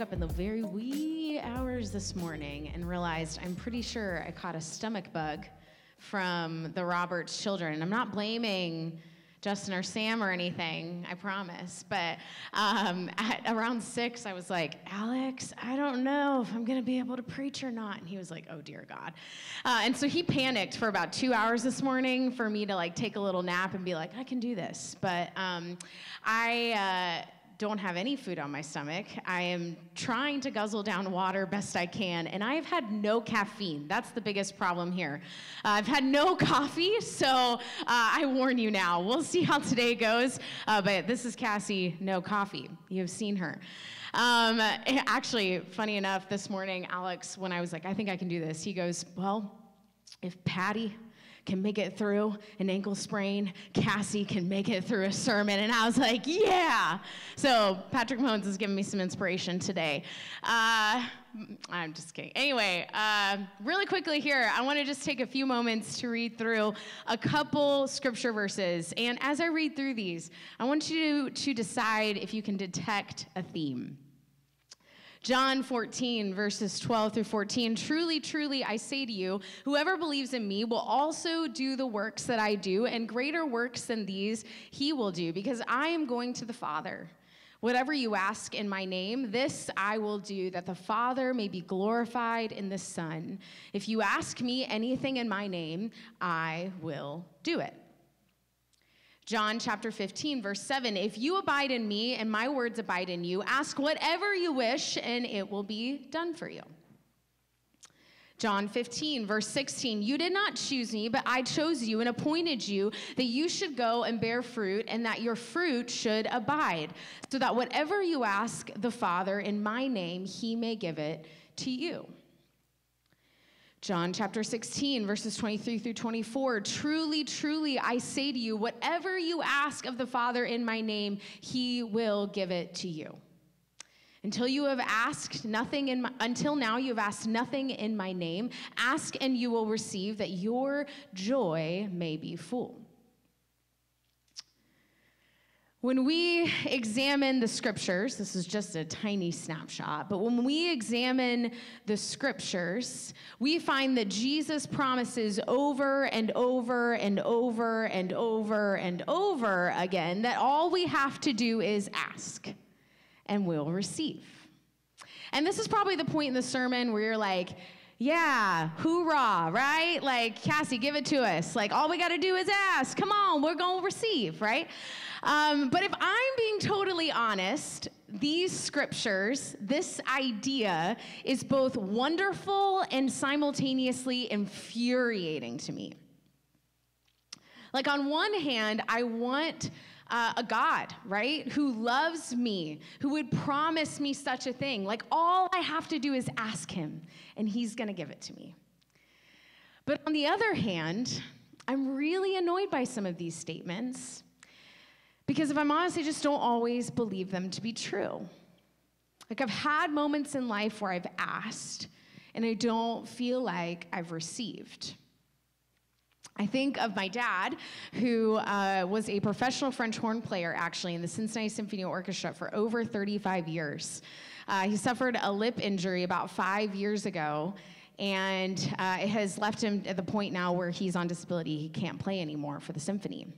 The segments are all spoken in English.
Woke up in the very wee hours this morning and realized I'm pretty sure I caught a stomach bug from the Roberts children. I'm not blaming Justin or Sam or anything, I promise. But um, at around six, I was like, Alex, I don't know if I'm going to be able to preach or not. And he was like, oh, dear God. Uh, and so he panicked for about two hours this morning for me to like take a little nap and be like, I can do this. But um, I. Uh, don't have any food on my stomach. I am trying to guzzle down water best I can, and I have had no caffeine. That's the biggest problem here. Uh, I've had no coffee, so uh, I warn you now. We'll see how today goes. Uh, but this is Cassie, no coffee. You have seen her. Um, actually, funny enough, this morning, Alex, when I was like, I think I can do this, he goes, Well, if Patty can make it through an ankle sprain. Cassie can make it through a sermon. And I was like, yeah. So Patrick Mahomes has given me some inspiration today. Uh, I'm just kidding. Anyway, uh, really quickly here, I want to just take a few moments to read through a couple scripture verses. And as I read through these, I want you to decide if you can detect a theme. John 14, verses 12 through 14. Truly, truly, I say to you, whoever believes in me will also do the works that I do, and greater works than these he will do, because I am going to the Father. Whatever you ask in my name, this I will do, that the Father may be glorified in the Son. If you ask me anything in my name, I will do it. John chapter 15, verse 7 If you abide in me and my words abide in you, ask whatever you wish and it will be done for you. John 15, verse 16, you did not choose me, but I chose you and appointed you that you should go and bear fruit and that your fruit should abide, so that whatever you ask the Father in my name, he may give it to you. John chapter 16, verses 23 through 24. Truly, truly, I say to you, whatever you ask of the Father in my name, he will give it to you. Until you have asked nothing in my, until now you have asked nothing in my name. Ask and you will receive that your joy may be full. When we examine the scriptures, this is just a tiny snapshot, but when we examine the scriptures, we find that Jesus promises over and over and over and over and over again that all we have to do is ask and we'll receive. And this is probably the point in the sermon where you're like, yeah, hoorah, right? Like, Cassie, give it to us. Like, all we got to do is ask. Come on, we're going to receive, right? Um, but if I'm being totally honest, these scriptures, this idea is both wonderful and simultaneously infuriating to me. Like, on one hand, I want uh, a God, right, who loves me, who would promise me such a thing. Like, all I have to do is ask him, and he's gonna give it to me. But on the other hand, I'm really annoyed by some of these statements because if I'm honest, I just don't always believe them to be true. Like, I've had moments in life where I've asked and I don't feel like I've received. I think of my dad, who uh, was a professional French horn player actually in the Cincinnati Symphony Orchestra for over 35 years. Uh, he suffered a lip injury about five years ago, and uh, it has left him at the point now where he's on disability. He can't play anymore for the symphony.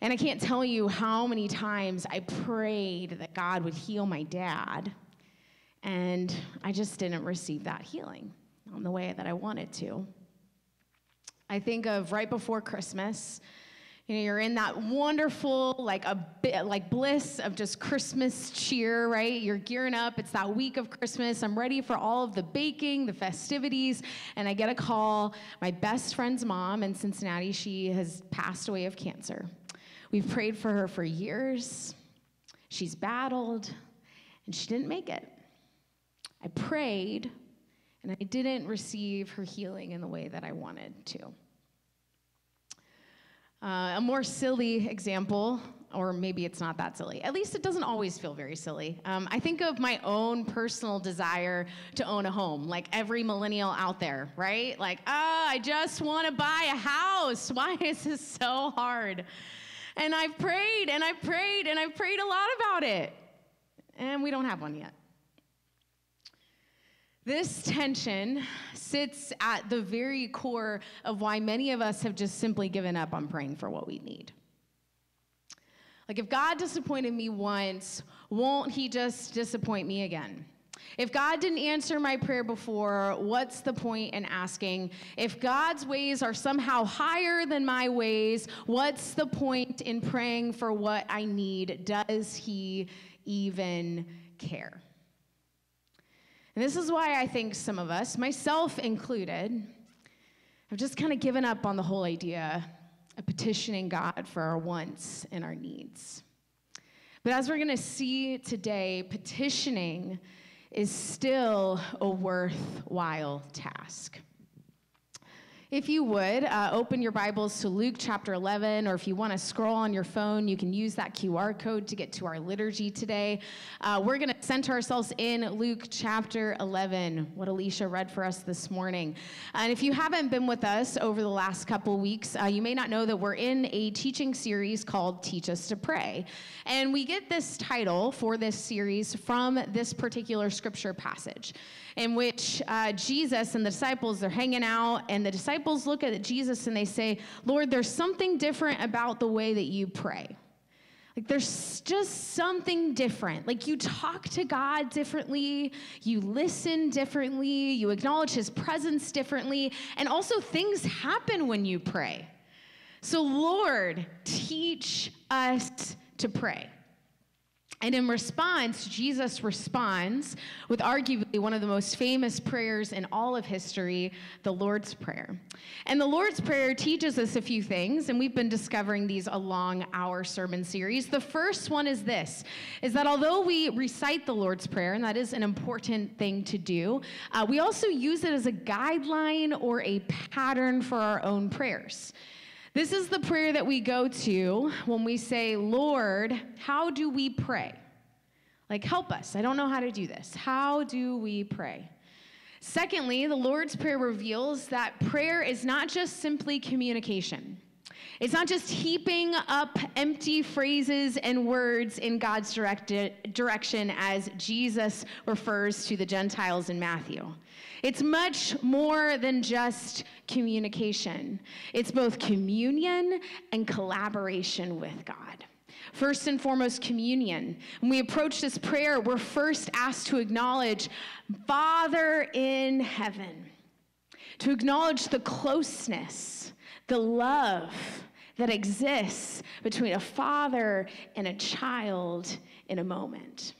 And I can't tell you how many times I prayed that God would heal my dad, and I just didn't receive that healing on the way that I wanted to. I think of right before Christmas. You know, you're in that wonderful, like a bit, like bliss of just Christmas cheer, right? You're gearing up. It's that week of Christmas. I'm ready for all of the baking, the festivities, and I get a call. My best friend's mom in Cincinnati, she has passed away of cancer. We've prayed for her for years. She's battled, and she didn't make it. I prayed, and I didn't receive her healing in the way that I wanted to. Uh, a more silly example, or maybe it's not that silly. At least it doesn't always feel very silly. Um, I think of my own personal desire to own a home, like every millennial out there, right? Like, oh, I just want to buy a house. Why is this so hard? And I've prayed and I've prayed and I've prayed a lot about it. And we don't have one yet. This tension sits at the very core of why many of us have just simply given up on praying for what we need. Like, if God disappointed me once, won't He just disappoint me again? If God didn't answer my prayer before, what's the point in asking? If God's ways are somehow higher than my ways, what's the point in praying for what I need? Does He even care? And this is why I think some of us, myself included, have just kind of given up on the whole idea of petitioning God for our wants and our needs. But as we're going to see today, petitioning is still a worthwhile task. If you would, uh, open your Bibles to Luke chapter 11, or if you want to scroll on your phone, you can use that QR code to get to our liturgy today. Uh, we're going to center ourselves in Luke chapter 11, what Alicia read for us this morning. And if you haven't been with us over the last couple weeks, uh, you may not know that we're in a teaching series called Teach Us to Pray. And we get this title for this series from this particular scripture passage in which uh, Jesus and the disciples are hanging out, and the disciples look at Jesus and they say, Lord, there's something different about the way that you pray. Like there's just something different. Like you talk to God differently, you listen differently, you acknowledge his presence differently, and also things happen when you pray. So, Lord, teach us to pray. And in response, Jesus responds with arguably one of the most famous prayers in all of history, the Lord's Prayer. And the Lord's Prayer teaches us a few things, and we've been discovering these along our sermon series. The first one is this, is that although we recite the Lord's Prayer, and that is an important thing to do, uh, we also use it as a guideline or a pattern for our own prayers. This is the prayer that we go to when we say, Lord, how do we pray? Like, help us. I don't know how to do this. How do we pray? Secondly, the Lord's Prayer reveals that prayer is not just simply communication. It's not just heaping up empty phrases and words in God's direct- direction as Jesus refers to the Gentiles in Matthew. It's much more than just communication, it's both communion and collaboration with God. First and foremost, communion. When we approach this prayer, we're first asked to acknowledge Father in heaven, to acknowledge the closeness, the love that exists between a father and a child in a moment.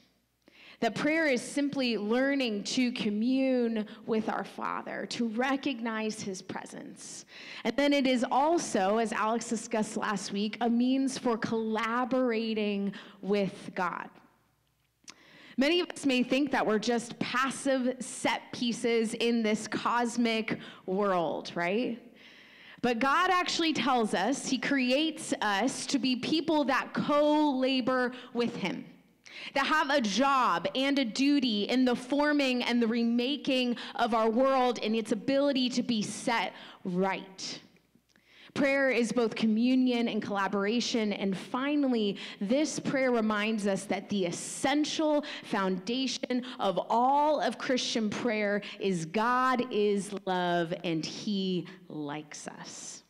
That prayer is simply learning to commune with our Father, to recognize His presence. And then it is also, as Alex discussed last week, a means for collaborating with God. Many of us may think that we're just passive set pieces in this cosmic world, right? But God actually tells us, He creates us to be people that co labor with Him that have a job and a duty in the forming and the remaking of our world and its ability to be set right. Prayer is both communion and collaboration. And finally, this prayer reminds us that the essential foundation of all of Christian prayer is God is love and He likes us.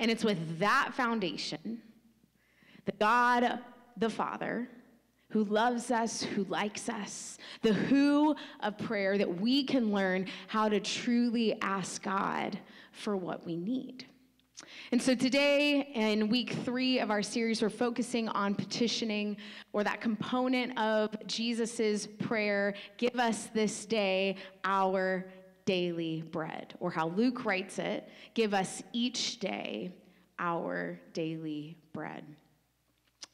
And it's with that foundation that God the Father who loves us, who likes us, the who of prayer, that we can learn how to truly ask God for what we need. And so today, in week three of our series, we're focusing on petitioning or that component of Jesus's prayer give us this day our daily bread, or how Luke writes it give us each day our daily bread.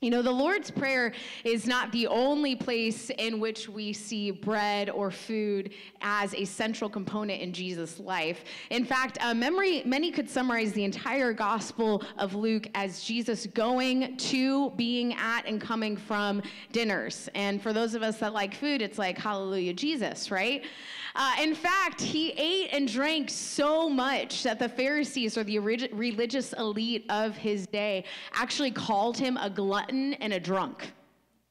You know, the Lord's Prayer is not the only place in which we see bread or food as a central component in Jesus' life. In fact, uh, memory, many could summarize the entire Gospel of Luke as Jesus going to, being at, and coming from dinners. And for those of us that like food, it's like, hallelujah, Jesus, right? Uh, in fact, he ate and drank so much that the Pharisees, or the religious elite of his day, actually called him a glutton and a drunk.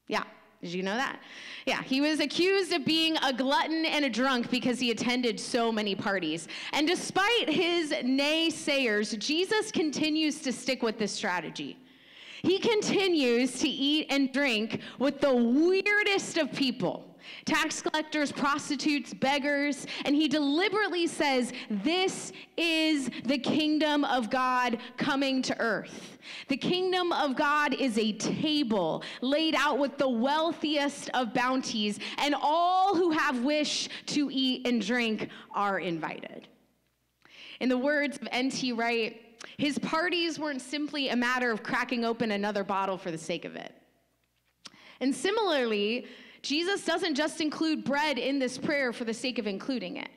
Yeah, Did you know that? Yeah, he was accused of being a glutton and a drunk because he attended so many parties. And despite his naysayers, Jesus continues to stick with this strategy. He continues to eat and drink with the weirdest of people tax collectors, prostitutes, beggars, and he deliberately says, This is the kingdom of God coming to earth. The kingdom of God is a table laid out with the wealthiest of bounties, and all who have wish to eat and drink are invited. In the words of N.T. Wright, his parties weren't simply a matter of cracking open another bottle for the sake of it. And similarly, Jesus doesn't just include bread in this prayer for the sake of including it.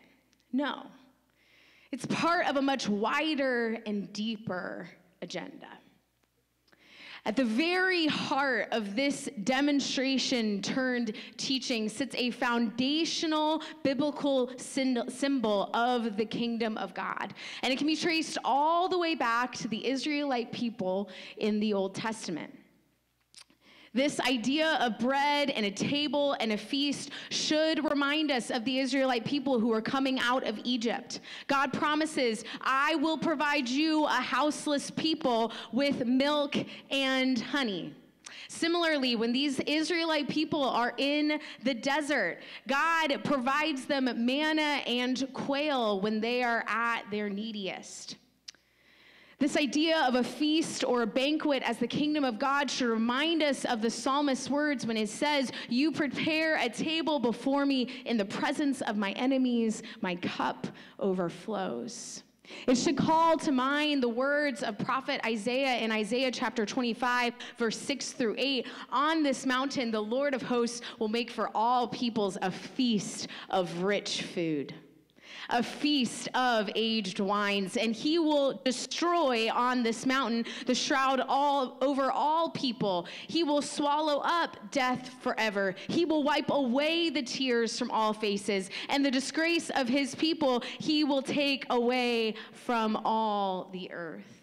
No, it's part of a much wider and deeper agenda. At the very heart of this demonstration turned teaching sits a foundational biblical symbol of the kingdom of God. And it can be traced all the way back to the Israelite people in the Old Testament. This idea of bread and a table and a feast should remind us of the Israelite people who are coming out of Egypt. God promises, I will provide you a houseless people with milk and honey. Similarly, when these Israelite people are in the desert, God provides them manna and quail when they are at their neediest. This idea of a feast or a banquet as the kingdom of God should remind us of the psalmist's words when it says, You prepare a table before me in the presence of my enemies, my cup overflows. It should call to mind the words of prophet Isaiah in Isaiah chapter 25, verse 6 through 8. On this mountain, the Lord of hosts will make for all peoples a feast of rich food a feast of aged wines, and he will destroy on this mountain the shroud all over all people. He will swallow up death forever. He will wipe away the tears from all faces, and the disgrace of his people he will take away from all the earth.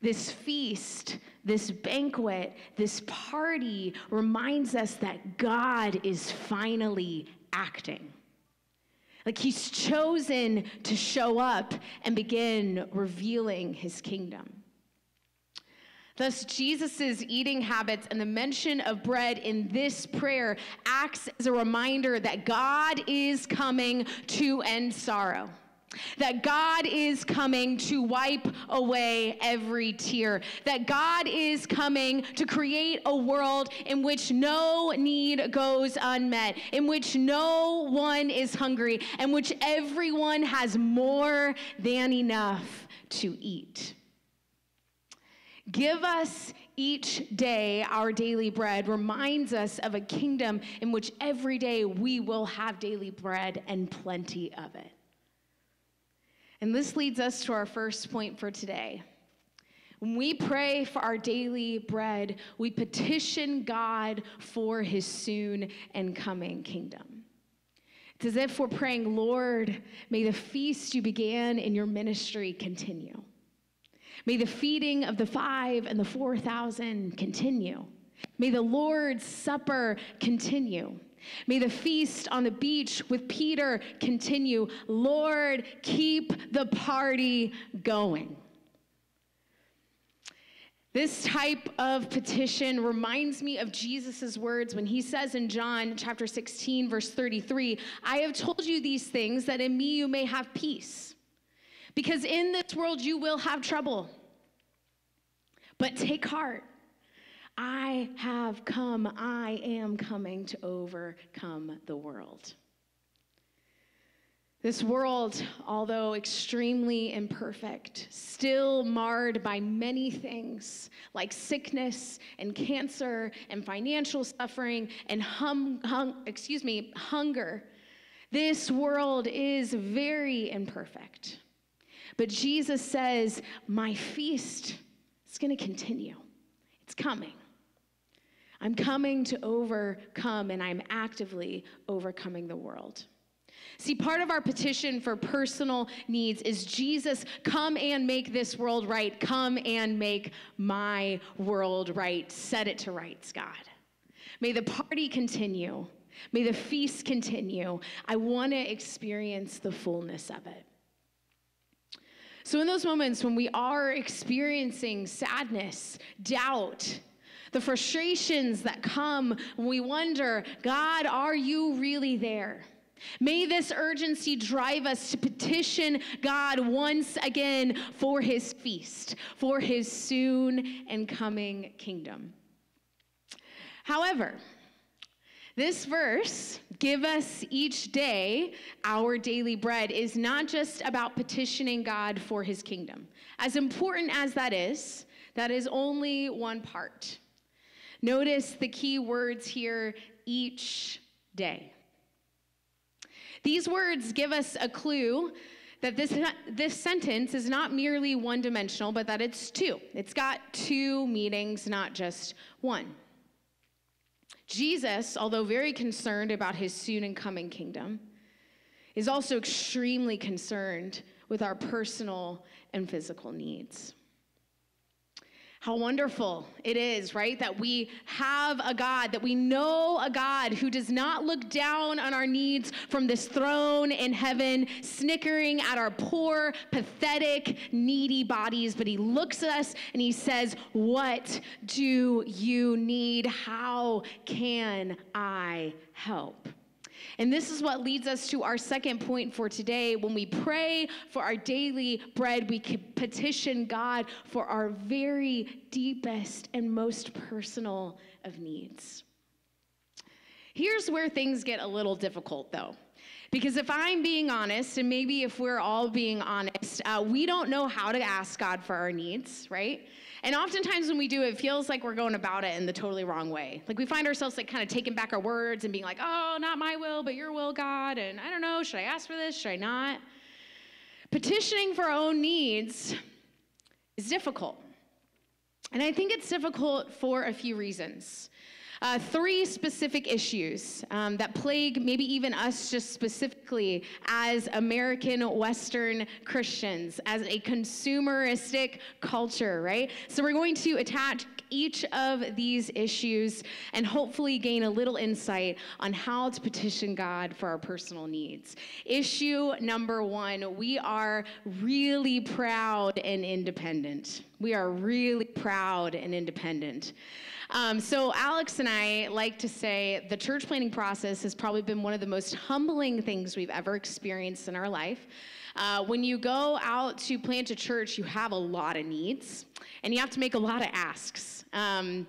This feast, this banquet, this party reminds us that God is finally acting. Like he's chosen to show up and begin revealing his kingdom. Thus, Jesus' eating habits and the mention of bread in this prayer acts as a reminder that God is coming to end sorrow that God is coming to wipe away every tear, that God is coming to create a world in which no need goes unmet, in which no one is hungry, in which everyone has more than enough to eat. Give us each day our daily bread reminds us of a kingdom in which every day we will have daily bread and plenty of it. And this leads us to our first point for today. When we pray for our daily bread, we petition God for his soon and coming kingdom. It's as if we're praying, Lord, may the feast you began in your ministry continue. May the feeding of the five and the 4,000 continue. May the Lord's Supper continue. May the feast on the beach with Peter continue. Lord, keep the party going. This type of petition reminds me of Jesus' words when he says in John chapter 16, verse 33, I have told you these things that in me you may have peace. Because in this world you will have trouble. But take heart. I have come, I am coming to overcome the world. This world, although extremely imperfect, still marred by many things like sickness and cancer and financial suffering and hum, excuse me, hunger. This world is very imperfect. But Jesus says, My feast is going to continue. It's coming. I'm coming to overcome, and I'm actively overcoming the world. See, part of our petition for personal needs is Jesus, come and make this world right. Come and make my world right. Set it to rights, God. May the party continue. May the feast continue. I want to experience the fullness of it. So, in those moments when we are experiencing sadness, doubt, the frustrations that come when we wonder, God, are you really there? May this urgency drive us to petition God once again for his feast, for his soon and coming kingdom. However, this verse, give us each day our daily bread, is not just about petitioning God for his kingdom. As important as that is, that is only one part. Notice the key words here each day. These words give us a clue that this, this sentence is not merely one dimensional, but that it's two. It's got two meanings, not just one. Jesus, although very concerned about his soon and coming kingdom, is also extremely concerned with our personal and physical needs. How wonderful it is, right? That we have a God, that we know a God who does not look down on our needs from this throne in heaven, snickering at our poor, pathetic, needy bodies, but he looks at us and he says, What do you need? How can I help? And this is what leads us to our second point for today. When we pray for our daily bread, we petition God for our very deepest and most personal of needs. Here's where things get a little difficult, though. Because if I'm being honest, and maybe if we're all being honest, uh, we don't know how to ask God for our needs, right? And oftentimes when we do, it feels like we're going about it in the totally wrong way. Like we find ourselves like kind of taking back our words and being like, oh, not my will, but your will, God. And I don't know, should I ask for this? Should I not? Petitioning for our own needs is difficult. And I think it's difficult for a few reasons. Uh, three specific issues um, that plague maybe even us just specifically as American Western Christians, as a consumeristic culture, right? So we're going to attach each of these issues and hopefully gain a little insight on how to petition God for our personal needs. Issue number one we are really proud and independent. We are really proud and independent. Um, so, Alex and I like to say the church planting process has probably been one of the most humbling things we've ever experienced in our life. Uh, when you go out to plant a church, you have a lot of needs and you have to make a lot of asks. Um,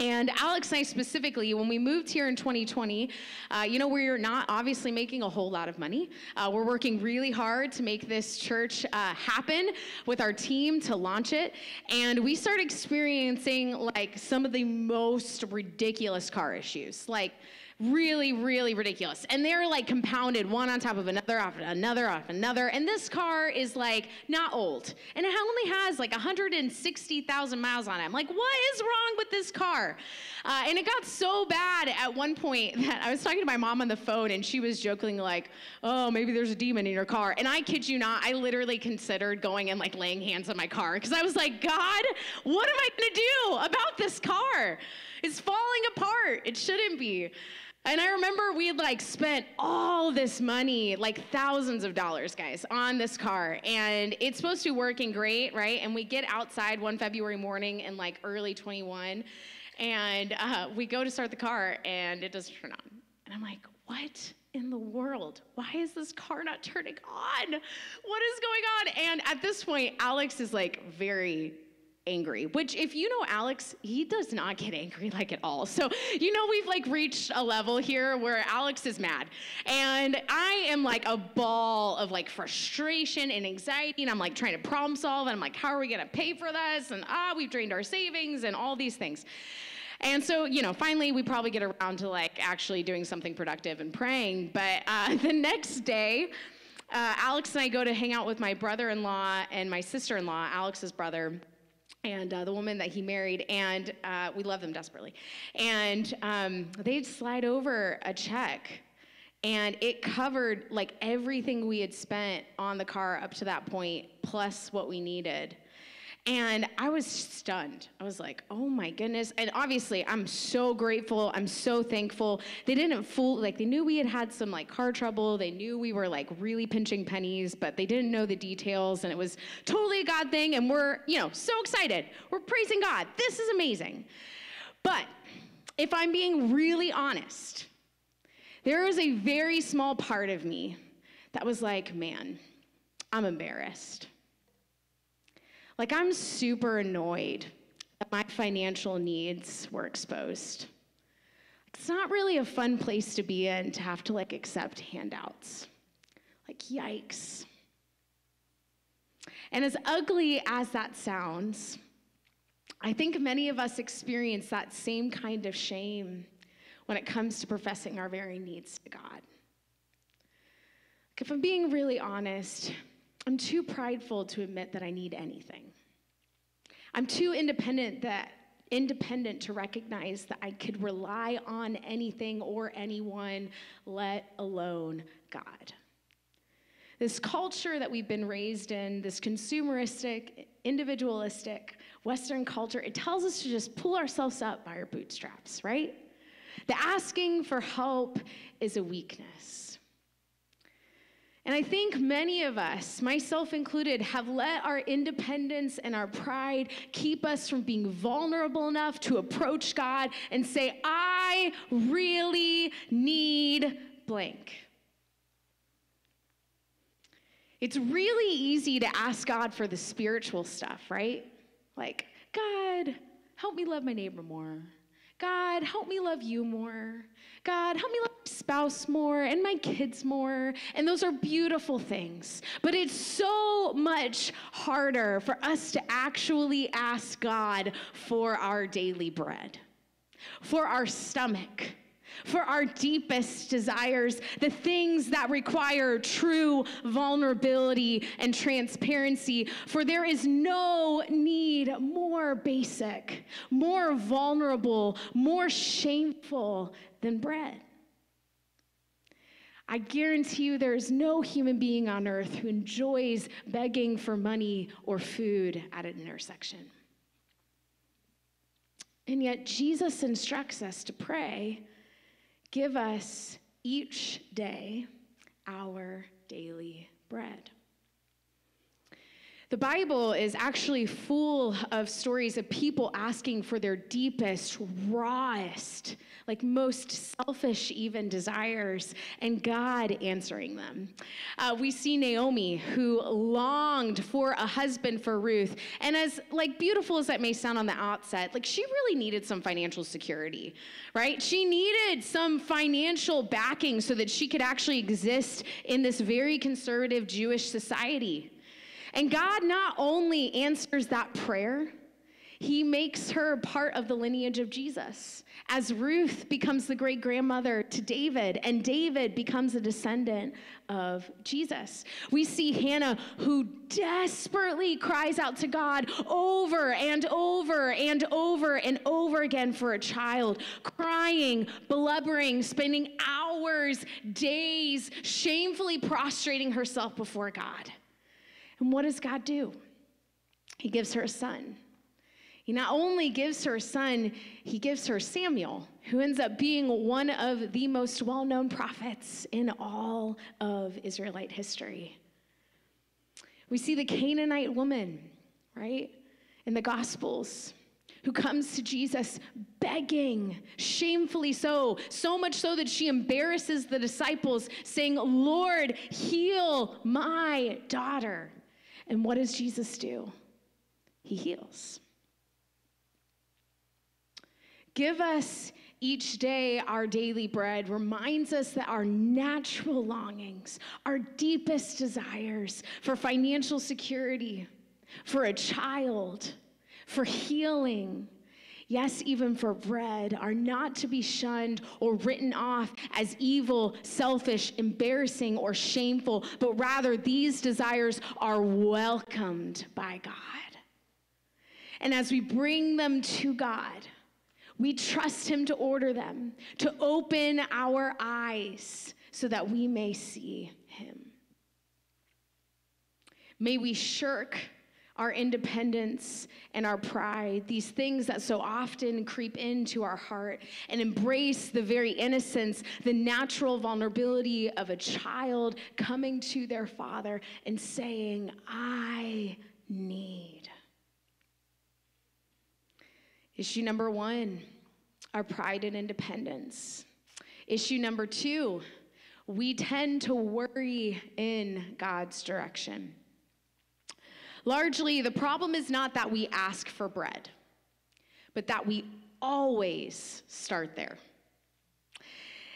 and Alex and I specifically, when we moved here in 2020, uh, you know, we're not obviously making a whole lot of money. Uh, we're working really hard to make this church uh, happen with our team to launch it. And we started experiencing like some of the most ridiculous car issues. Like, really, really ridiculous. And they're like compounded one on top of another, off another, off another. And this car is like not old. And it only has like 160,000 miles on it. I'm like, what is wrong with this car? Uh, and it got so bad at one point that I was talking to my mom on the phone and she was joking, like, oh, maybe there's a demon in your car. And I kid you not, I literally considered going and like laying hands on my car because I was like, God, what am I going to do about this car? It's falling apart. It shouldn't be. And I remember we had like spent all this money, like thousands of dollars, guys, on this car. And it's supposed to be working great, right? And we get outside one February morning in like early 21. And uh, we go to start the car and it doesn't turn on. And I'm like, what in the world? Why is this car not turning on? What is going on? And at this point, Alex is like very angry, which if you know Alex, he does not get angry like at all. So, you know, we've like reached a level here where Alex is mad. And I am like a ball of like frustration and anxiety. And I'm like trying to problem solve. And I'm like, how are we going to pay for this? And ah, we've drained our savings and all these things. And so, you know, finally we probably get around to like actually doing something productive and praying. But uh, the next day, uh, Alex and I go to hang out with my brother in law and my sister in law, Alex's brother and uh, the woman that he married, and uh, we love them desperately. And um, they'd slide over a check, and it covered like everything we had spent on the car up to that point, plus what we needed. And I was stunned. I was like, oh my goodness. And obviously, I'm so grateful. I'm so thankful. They didn't fool, like, they knew we had had some like car trouble. They knew we were like really pinching pennies, but they didn't know the details. And it was totally a God thing. And we're, you know, so excited. We're praising God. This is amazing. But if I'm being really honest, there was a very small part of me that was like, man, I'm embarrassed. Like, I'm super annoyed that my financial needs were exposed. It's not really a fun place to be in to have to like accept handouts. Like, yikes. And as ugly as that sounds, I think many of us experience that same kind of shame when it comes to professing our very needs to God. If I'm being really honest, I'm too prideful to admit that I need anything. I'm too independent that independent to recognize that I could rely on anything or anyone, let alone God. This culture that we've been raised in, this consumeristic, individualistic Western culture, it tells us to just pull ourselves up by our bootstraps, right? The asking for help is a weakness. And I think many of us, myself included, have let our independence and our pride keep us from being vulnerable enough to approach God and say, I really need blank. It's really easy to ask God for the spiritual stuff, right? Like, God, help me love my neighbor more. God, help me love you more. God, help me love my spouse more and my kids more. And those are beautiful things. But it's so much harder for us to actually ask God for our daily bread, for our stomach for our deepest desires, the things that require true vulnerability and transparency. For there is no need more basic, more vulnerable, more shameful than bread. I guarantee you there is no human being on earth who enjoys begging for money or food at an intersection. And yet, Jesus instructs us to pray Give us each day our daily bread. The Bible is actually full of stories of people asking for their deepest, rawest, like most selfish even desires, and God answering them. Uh, we see Naomi who longed for a husband for Ruth, and as like beautiful as that may sound on the outset, like she really needed some financial security, right? She needed some financial backing so that she could actually exist in this very conservative Jewish society. And God not only answers that prayer, he makes her part of the lineage of Jesus. As Ruth becomes the great grandmother to David, and David becomes a descendant of Jesus. We see Hannah who desperately cries out to God over and over and over and over again for a child, crying, blubbering, spending hours, days, shamefully prostrating herself before God. And what does God do? He gives her a son. He not only gives her a son, he gives her Samuel, who ends up being one of the most well known prophets in all of Israelite history. We see the Canaanite woman, right, in the Gospels, who comes to Jesus begging, shamefully so, so much so that she embarrasses the disciples, saying, Lord, heal my daughter. And what does Jesus do? He heals. Give us each day our daily bread reminds us that our natural longings, our deepest desires for financial security, for a child, for healing, yes, even for bread, are not to be shunned or written off as evil, selfish, embarrassing, or shameful, but rather these desires are welcomed by God. And as we bring them to God, we trust Him to order them, to open our eyes so that we may see Him. May we shirk our independence and our pride, these things that so often creep into our heart and embrace the very innocence, the natural vulnerability of a child coming to their father and saying, I need. Issue number one our pride and independence. Issue number two, we tend to worry in God's direction. Largely, the problem is not that we ask for bread, but that we always start there.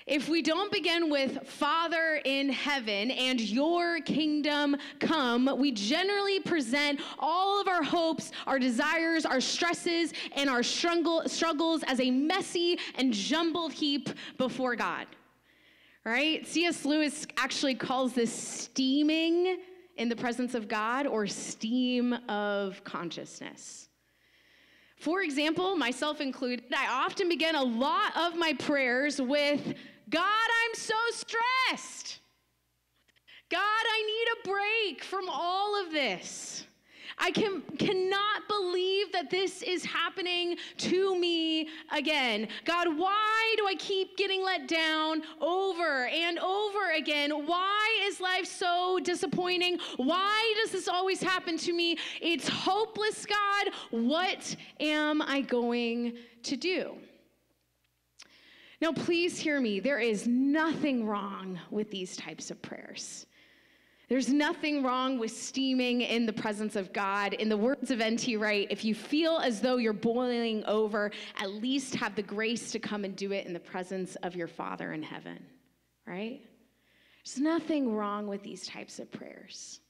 If we don't begin with Father in heaven and your kingdom come, we generally present all of our hopes, our desires, our stresses, and our struggle, struggles as a messy and jumbled heap before God. Right? C.S. Lewis actually calls this steaming in the presence of God or steam of consciousness. For example, myself included, I often begin a lot of my prayers with God, I'm so stressed. God, I need a break from all of this. I can, cannot believe that this is happening to me again. God, why do I keep getting let down over and over again? Why is life so disappointing? Why does this always happen to me? It's hopeless, God. What am I going to do? Now, please hear me. There is nothing wrong with these types of prayers. There's nothing wrong with steaming in the presence of God. In the words of N.T. Wright, if you feel as though you're boiling over, at least have the grace to come and do it in the presence of your Father in heaven, right? There's nothing wrong with these types of prayers.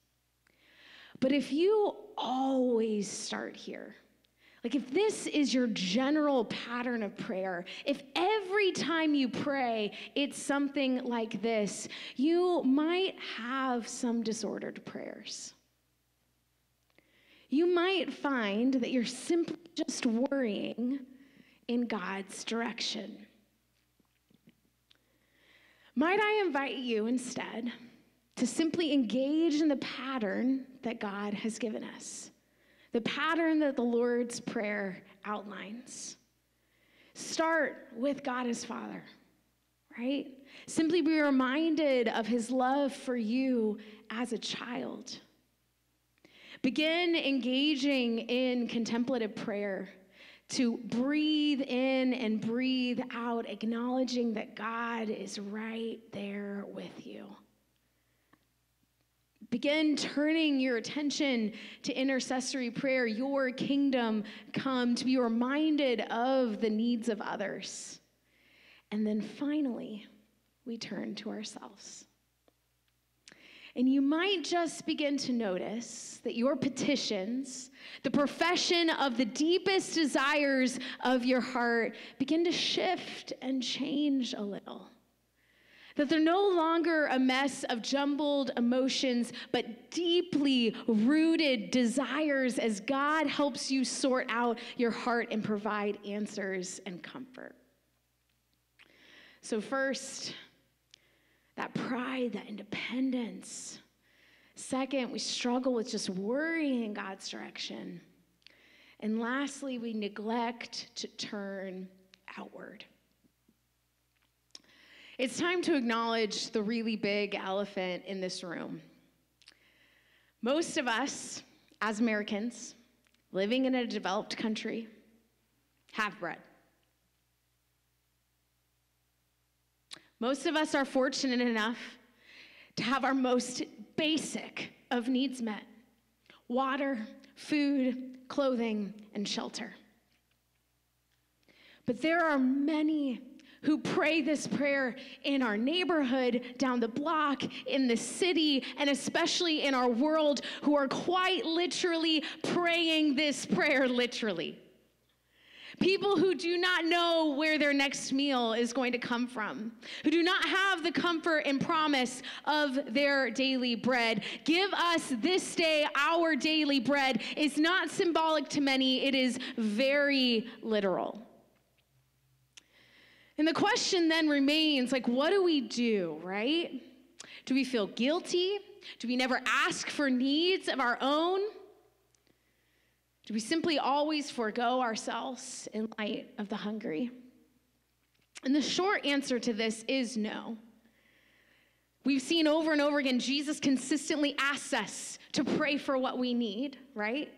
But if you always start here, like, if this is your general pattern of prayer, if every time you pray it's something like this, you might have some disordered prayers. You might find that you're simply just worrying in God's direction. Might I invite you instead to simply engage in the pattern that God has given us? The pattern that the Lord's Prayer outlines. Start with God as Father, right? Simply be reminded of his love for you as a child. Begin engaging in contemplative prayer to breathe in and breathe out, acknowledging that God is right there with you. Begin turning your attention to intercessory prayer, your kingdom come, to be reminded of the needs of others. And then finally, we turn to ourselves. And you might just begin to notice that your petitions, the profession of the deepest desires of your heart, begin to shift and change a little that they're no longer a mess of jumbled emotions, but deeply rooted desires as God helps you sort out your heart and provide answers and comfort. So, first, that pride, that independence. Second, we struggle with just worrying in God's direction. And lastly, we neglect to turn outward. It's time to acknowledge the really big elephant in this room. Most of us, as Americans, living in a developed country, have bread. Most of us are fortunate enough to have our most basic of needs met water, food, clothing, and shelter. But there are many who pray this prayer in our neighborhood, down the block, in the city, and especially in our world, who are quite literally praying this prayer literally. People who do not know where their next meal is going to come from, who do not have the comfort and promise of their daily bread. Give us this day our daily bread is not symbolic to many, it is very literal. And the question then remains like, what do we do, right? Do we feel guilty? Do we never ask for needs of our own? Do we simply always forego ourselves in light of the hungry? And the short answer to this is no. We've seen over and over again, Jesus consistently asks us to pray for what we need, right?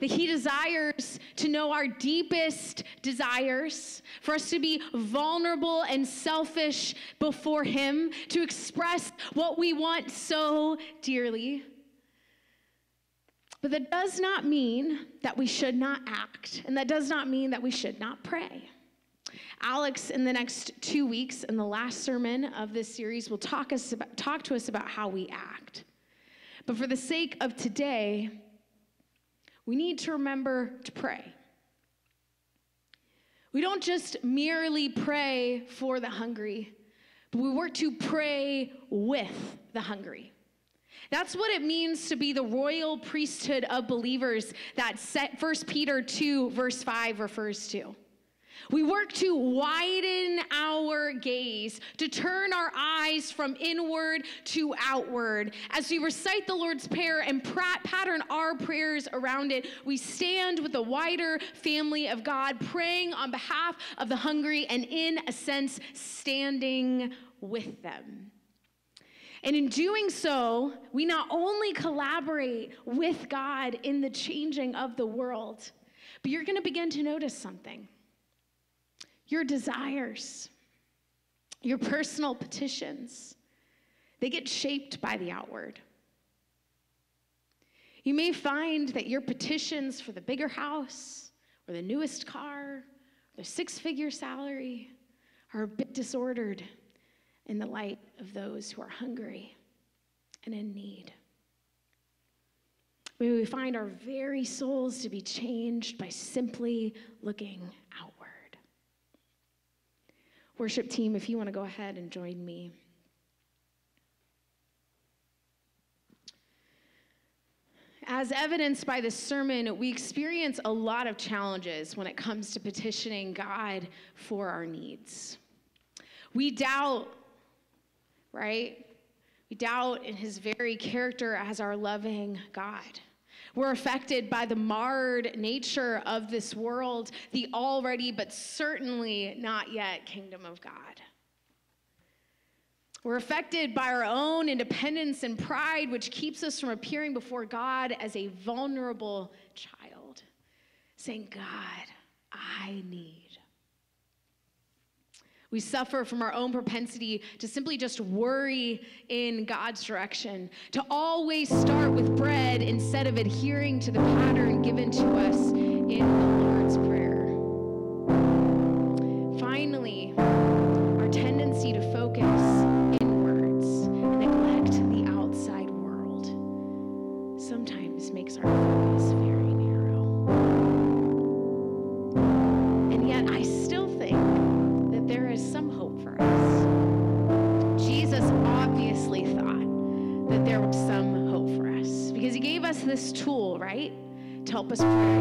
That he desires to know our deepest desires, for us to be vulnerable and selfish before him, to express what we want so dearly. But that does not mean that we should not act, and that does not mean that we should not pray. Alex, in the next two weeks, in the last sermon of this series, will talk, us about, talk to us about how we act. But for the sake of today, we need to remember to pray. We don't just merely pray for the hungry, but we work to pray with the hungry. That's what it means to be the royal priesthood of believers that set 1 Peter 2 verse 5 refers to. We work to widen our gaze, to turn our eyes from inward to outward. As we recite the Lord's Prayer and pattern our prayers around it, we stand with the wider family of God, praying on behalf of the hungry and, in a sense, standing with them. And in doing so, we not only collaborate with God in the changing of the world, but you're going to begin to notice something your desires, your personal petitions, they get shaped by the outward. You may find that your petitions for the bigger house or the newest car or the six figure salary are a bit disordered in the light of those who are hungry and in need. May we find our very souls to be changed by simply looking outward. Worship team, if you want to go ahead and join me. As evidenced by this sermon, we experience a lot of challenges when it comes to petitioning God for our needs. We doubt, right? We doubt in his very character as our loving God. We're affected by the marred nature of this world, the already but certainly not yet kingdom of God. We're affected by our own independence and pride, which keeps us from appearing before God as a vulnerable child, saying, God, I need we suffer from our own propensity to simply just worry in God's direction, to always start with bread instead of adhering to the pattern given to us in the Lord's Prayer. Help us pray.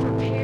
prepare. prepared.